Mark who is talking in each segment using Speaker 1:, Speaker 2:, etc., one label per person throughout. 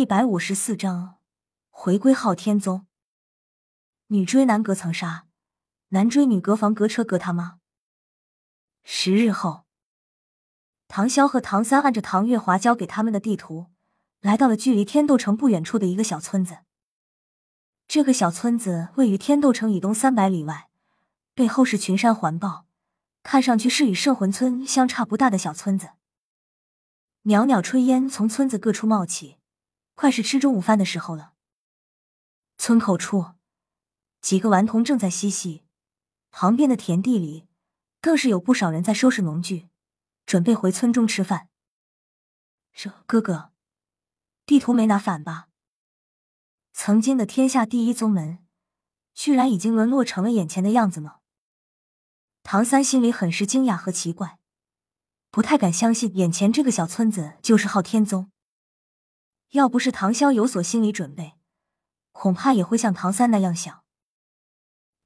Speaker 1: 一百五十四章回归昊天宗。女追男隔层纱，男追女隔房隔车隔他妈。十日后，唐潇和唐三按着唐月华交给他们的地图，来到了距离天斗城不远处的一个小村子。这个小村子位于天斗城以东三百里外，背后是群山环抱，看上去是与圣魂村相差不大的小村子。袅袅炊烟从村子各处冒起，快是吃中午饭的时候了。村口处，几个顽童正在嬉戏，旁边的田地里更是有不少人在收拾农具，准备回村中吃饭。这哥哥，地图没拿反吧？曾经的天下第一宗门，居然已经沦落成了眼前的样子吗？唐三心里很是惊讶和奇怪。不太敢相信，眼前这个小村子就是昊天宗。要不是唐潇有所心理准备，恐怕也会像唐三那样想。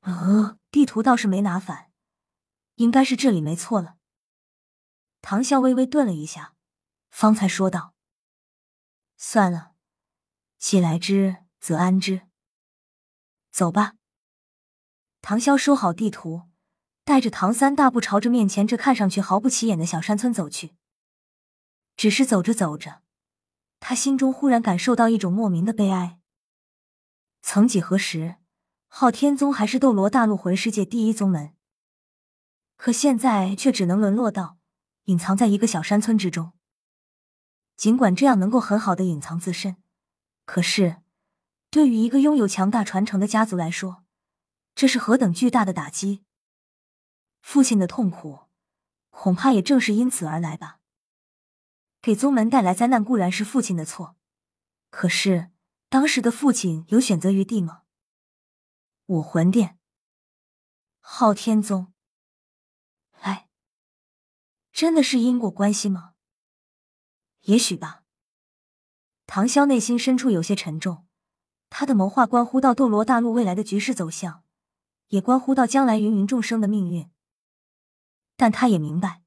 Speaker 1: 呃，地图倒是没拿反，应该是这里没错了。唐潇微微顿了一下，方才说道：“算了，既来之则安之。走吧。”唐潇收好地图。带着唐三大步朝着面前这看上去毫不起眼的小山村走去。只是走着走着，他心中忽然感受到一种莫名的悲哀。曾几何时，昊天宗还是斗罗大陆魂世界第一宗门，可现在却只能沦落到隐藏在一个小山村之中。尽管这样能够很好的隐藏自身，可是对于一个拥有强大传承的家族来说，这是何等巨大的打击！父亲的痛苦，恐怕也正是因此而来吧。给宗门带来灾难固然是父亲的错，可是当时的父亲有选择余地吗？武魂殿，昊天宗，哎，真的是因果关系吗？也许吧。唐潇内心深处有些沉重，他的谋划关乎到斗罗大陆未来的局势走向，也关乎到将来芸芸众生的命运。但他也明白，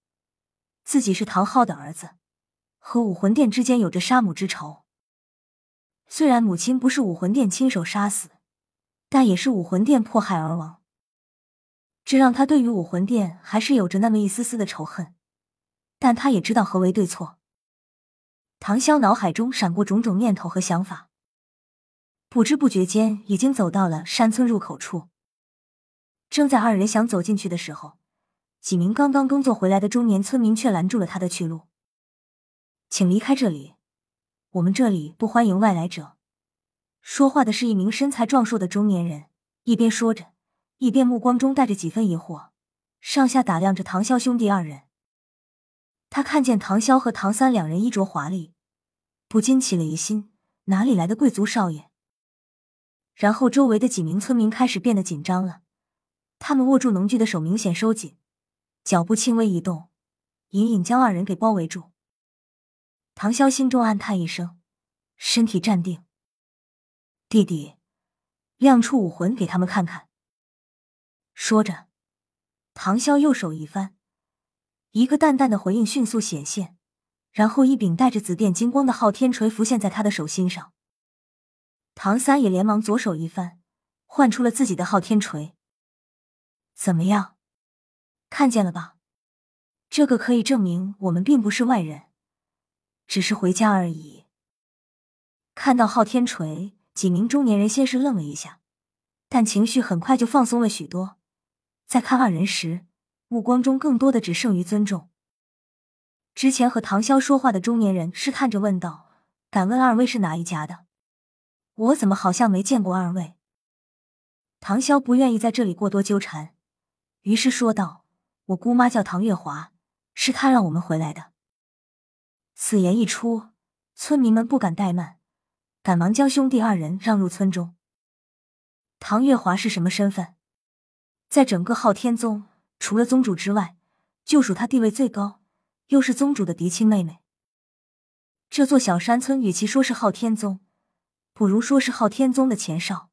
Speaker 1: 自己是唐昊的儿子，和武魂殿之间有着杀母之仇。虽然母亲不是武魂殿亲手杀死，但也是武魂殿迫害而亡。这让他对于武魂殿还是有着那么一丝丝的仇恨。但他也知道何为对错。唐潇脑海中闪过种种念头和想法，不知不觉间已经走到了山村入口处。正在二人想走进去的时候。几名刚刚耕作回来的中年村民却拦住了他的去路，请离开这里，我们这里不欢迎外来者。说话的是一名身材壮硕的中年人，一边说着，一边目光中带着几分疑惑，上下打量着唐潇兄弟二人。他看见唐潇和唐三两人衣着华丽，不禁起了疑心：哪里来的贵族少爷？然后周围的几名村民开始变得紧张了，他们握住农具的手明显收紧。脚步轻微一动，隐隐将二人给包围住。唐潇心中暗叹一声，身体站定。弟弟，亮出武魂给他们看看。说着，唐潇右手一翻，一个淡淡的回应迅速显现，然后一柄带着紫电金光的昊天锤浮现在他的手心上。唐三也连忙左手一翻，换出了自己的昊天锤。怎么样？看见了吧，这个可以证明我们并不是外人，只是回家而已。看到昊天锤，几名中年人先是愣了一下，但情绪很快就放松了许多。在看二人时，目光中更多的只剩余尊重。之前和唐潇说话的中年人试探着问道：“敢问二位是哪一家的？我怎么好像没见过二位？”唐潇不愿意在这里过多纠缠，于是说道。我姑妈叫唐月华，是她让我们回来的。此言一出，村民们不敢怠慢，赶忙将兄弟二人让入村中。唐月华是什么身份？在整个昊天宗，除了宗主之外，就属他地位最高，又是宗主的嫡亲妹妹。这座小山村，与其说是昊天宗，不如说是昊天宗的前哨。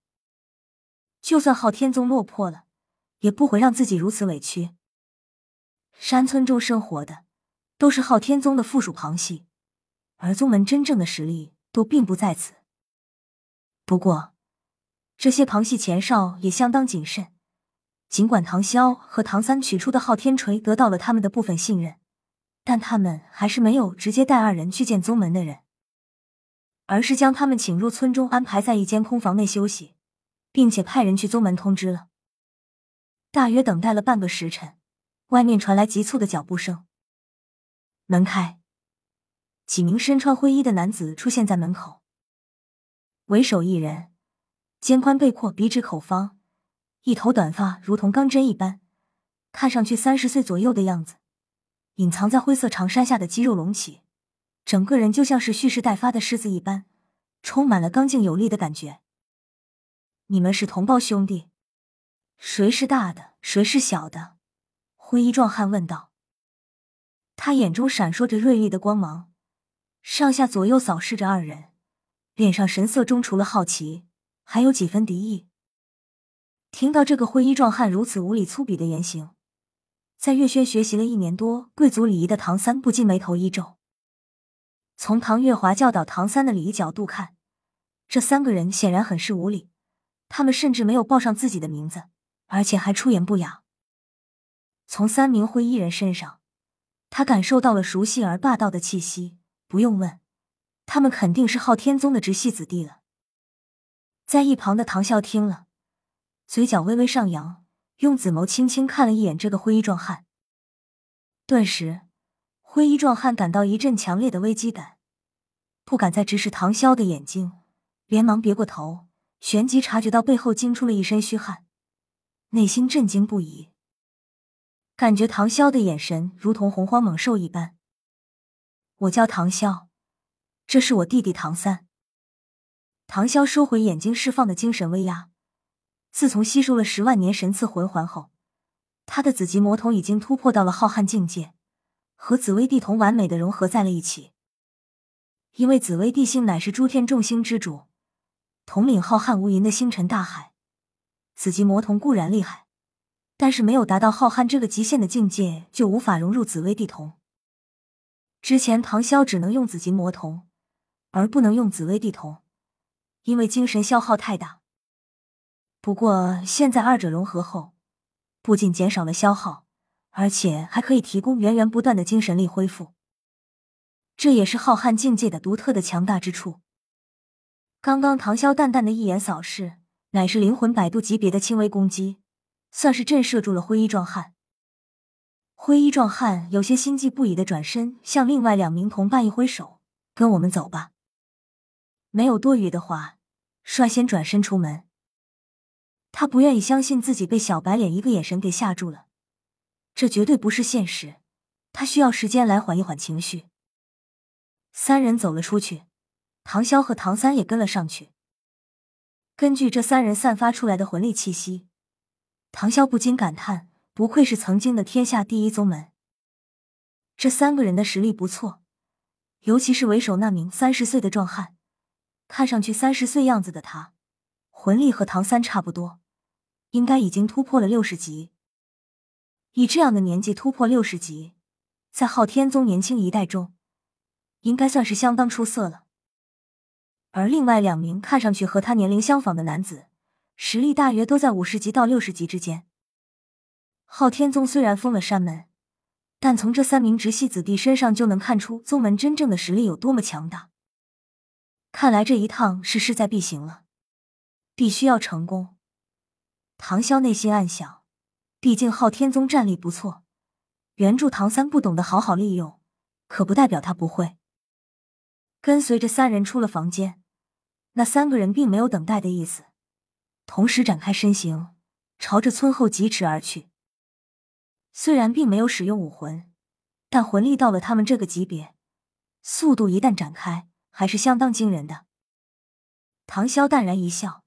Speaker 1: 就算昊天宗落魄了，也不会让自己如此委屈。山村中生活的都是昊天宗的附属旁系，而宗门真正的实力都并不在此。不过，这些旁系前哨也相当谨慎。尽管唐潇和唐三取出的昊天锤得到了他们的部分信任，但他们还是没有直接带二人去见宗门的人，而是将他们请入村中，安排在一间空房内休息，并且派人去宗门通知了。大约等待了半个时辰，外面传来急促的脚步声。门开，几名身穿灰衣的男子出现在门口，为首一人，肩宽背阔，鼻直口方。一头短发如同钢针一般，看上去三十岁左右的样子，隐藏在灰色长衫下的肌肉隆起，整个人就像是蓄势待发的狮子一般，充满了刚劲有力的感觉。你们是同胞兄弟，谁是大的，谁是小的？灰衣壮汉问道。他眼中闪烁着锐利的光芒，上下左右扫视着二人，脸上神色中除了好奇，还有几分敌意。听到这个灰衣壮汉如此无理粗鄙的言行，在月轩学习了一年多贵族礼仪的唐三不禁眉头一皱。从唐月华教导唐三的礼仪角度看，这三个人显然很是无礼。他们甚至没有报上自己的名字，而且还出言不雅。从三名灰衣人身上，他感受到了熟悉而霸道的气息。不用问，他们肯定是昊天宗的直系子弟了。在一旁的唐啸听了。嘴角微微上扬，用紫眸轻轻看了一眼这个灰衣壮汉。顿时，灰衣壮汉感到一阵强烈的危机感，不敢再直视唐潇的眼睛，连忙别过头，旋即察觉到背后惊出了一身虚汗，内心震惊不已，感觉唐潇的眼神如同洪荒猛兽一般。我叫唐潇，这是我弟弟唐三。唐潇收回眼睛释放的精神威压。自从吸收了十万年神赐魂环后，他的紫极魔瞳已经突破到了浩瀚境界，和紫薇帝瞳完美的融合在了一起。因为紫薇帝星乃是诸天众星之主，统领浩瀚无垠的星辰大海。紫极魔瞳固然厉害，但是没有达到浩瀚这个极限的境界，就无法融入紫薇帝瞳。之前唐潇只能用紫极魔瞳，而不能用紫薇帝瞳，因为精神消耗太大。不过现在二者融合后，不仅减少了消耗，而且还可以提供源源不断的精神力恢复。这也是浩瀚境界的独特的强大之处。刚刚唐潇淡淡的一眼扫视，乃是灵魂百度级别的轻微攻击，算是震慑住了灰衣壮汉。灰衣壮汉有些心悸不已的转身向另外两名同伴一挥手：“跟我们走吧。”没有多余的话，率先转身出门。他不愿意相信自己被小白脸一个眼神给吓住了，这绝对不是现实。他需要时间来缓一缓情绪。三人走了出去，唐潇和唐三也跟了上去。根据这三人散发出来的魂力气息，唐潇不禁感叹：不愧是曾经的天下第一宗门。这三个人的实力不错，尤其是为首那名三十岁的壮汉，看上去三十岁样子的他，魂力和唐三差不多。应该已经突破了六十级。以这样的年纪突破六十级，在昊天宗年轻一代中，应该算是相当出色了。而另外两名看上去和他年龄相仿的男子，实力大约都在五十级到六十级之间。昊天宗虽然封了山门，但从这三名直系子弟身上就能看出宗门真正的实力有多么强大。看来这一趟是势在必行了，必须要成功。唐潇内心暗想，毕竟昊天宗战力不错，原著唐三不懂得好好利用，可不代表他不会。跟随着三人出了房间，那三个人并没有等待的意思，同时展开身形，朝着村后疾驰而去。虽然并没有使用武魂，但魂力到了他们这个级别，速度一旦展开，还是相当惊人的。唐潇淡然一笑，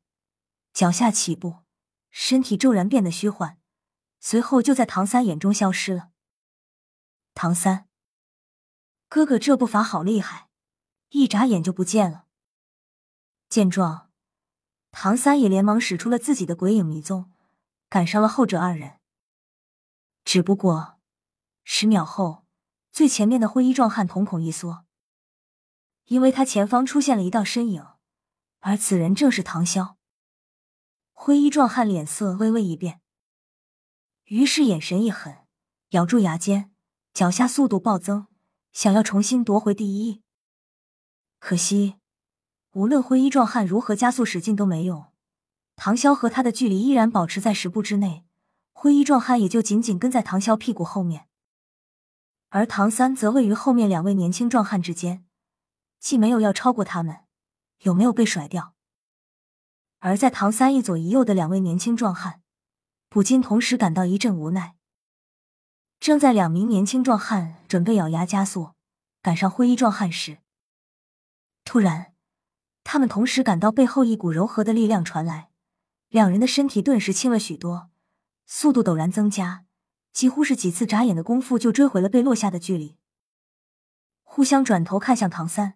Speaker 1: 脚下起步。身体骤然变得虚幻，随后就在唐三眼中消失了。唐三，哥哥这步法好厉害，一眨眼就不见了。见状，唐三也连忙使出了自己的鬼影迷踪，赶上了后者二人。只不过十秒后，最前面的灰衣壮汉瞳孔一缩，因为他前方出现了一道身影，而此人正是唐潇。灰衣壮汉脸色微微一变，于是眼神一狠，咬住牙尖，脚下速度暴增，想要重新夺回第一。可惜，无论灰衣壮汉如何加速使劲都没用，唐潇和他的距离依然保持在十步之内。灰衣壮汉也就紧紧跟在唐潇屁股后面，而唐三则位于后面两位年轻壮汉之间，既没有要超过他们，有没有被甩掉。而在唐三一左一右的两位年轻壮汉，不禁同时感到一阵无奈。正在两名年轻壮汉准备咬牙加速赶上灰衣壮汉时，突然，他们同时感到背后一股柔和的力量传来，两人的身体顿时轻了许多。速度陡然增加，几乎是几次眨眼的功夫就追回了被落下的距离。互相转头看向唐三，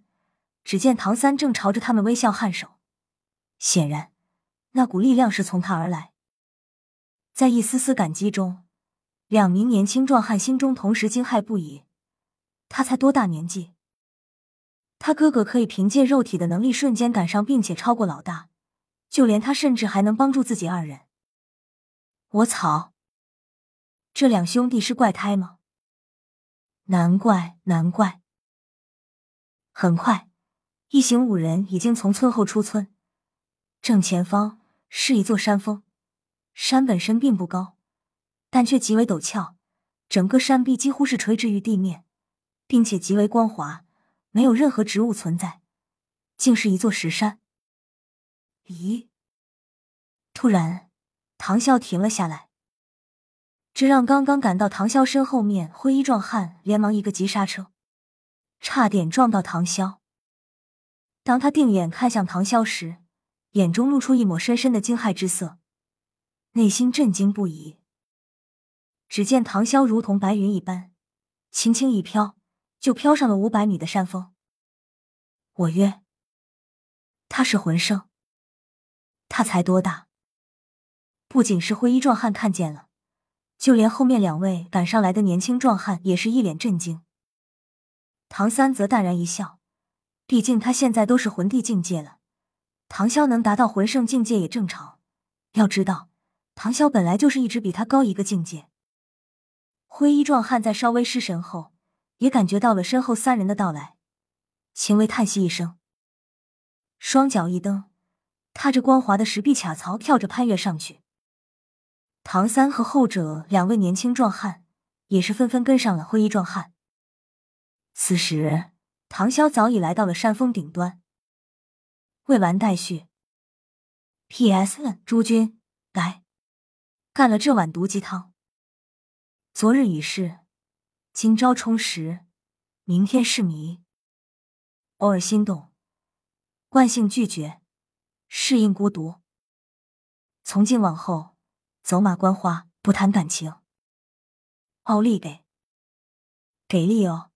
Speaker 1: 只见唐三正朝着他们微笑颔首，显然那股力量是从他而来。在一丝丝感激中，两名年轻壮汉心中同时惊骇不已。他才多大年纪？他哥哥可以凭借肉体的能力瞬间赶上，并且超过老大，就连他甚至还能帮助自己二人。我操！这两兄弟是怪胎吗？难怪，难怪。很快，一行五人已经从村后出村，正前方是一座山峰。山本身并不高，但却极为陡峭，整个山壁几乎是垂直于地面，并且极为光滑，没有任何植物存在，竟是一座石山。咦！突然。唐啸停了下来，这让刚刚赶到唐啸身后面灰衣壮汉连忙一个急刹车，差点撞到唐潇。当他定眼看向唐潇时，眼中露出一抹深深的惊骇之色，内心震惊不已。只见唐潇如同白云一般，轻轻一飘，就飘上了五百米的山峰。我曰：“他是魂圣，他才多大？”不仅是灰衣壮汉看见了，就连后面两位赶上来的年轻壮汉也是一脸震惊。唐三则淡然一笑，毕竟他现在都是魂帝境界了，唐潇能达到魂圣境界也正常。要知道，唐潇本来就是一直比他高一个境界。灰衣壮汉在稍微失神后，也感觉到了身后三人的到来，轻微叹息一声，双脚一蹬，踏着光滑的石壁卡槽，跳着攀越上去。唐三和后者两位年轻壮汉也是纷纷跟上了灰衣壮汉。此时，唐潇早已来到了山峰顶端。未完待续。P.S. 诸君，来，干了这碗毒鸡汤。昨日已逝，今朝充实，明天是谜。偶尔心动，惯性拒绝，适应孤独。从今往后。走马观花，不谈感情。奥利给，给力哦！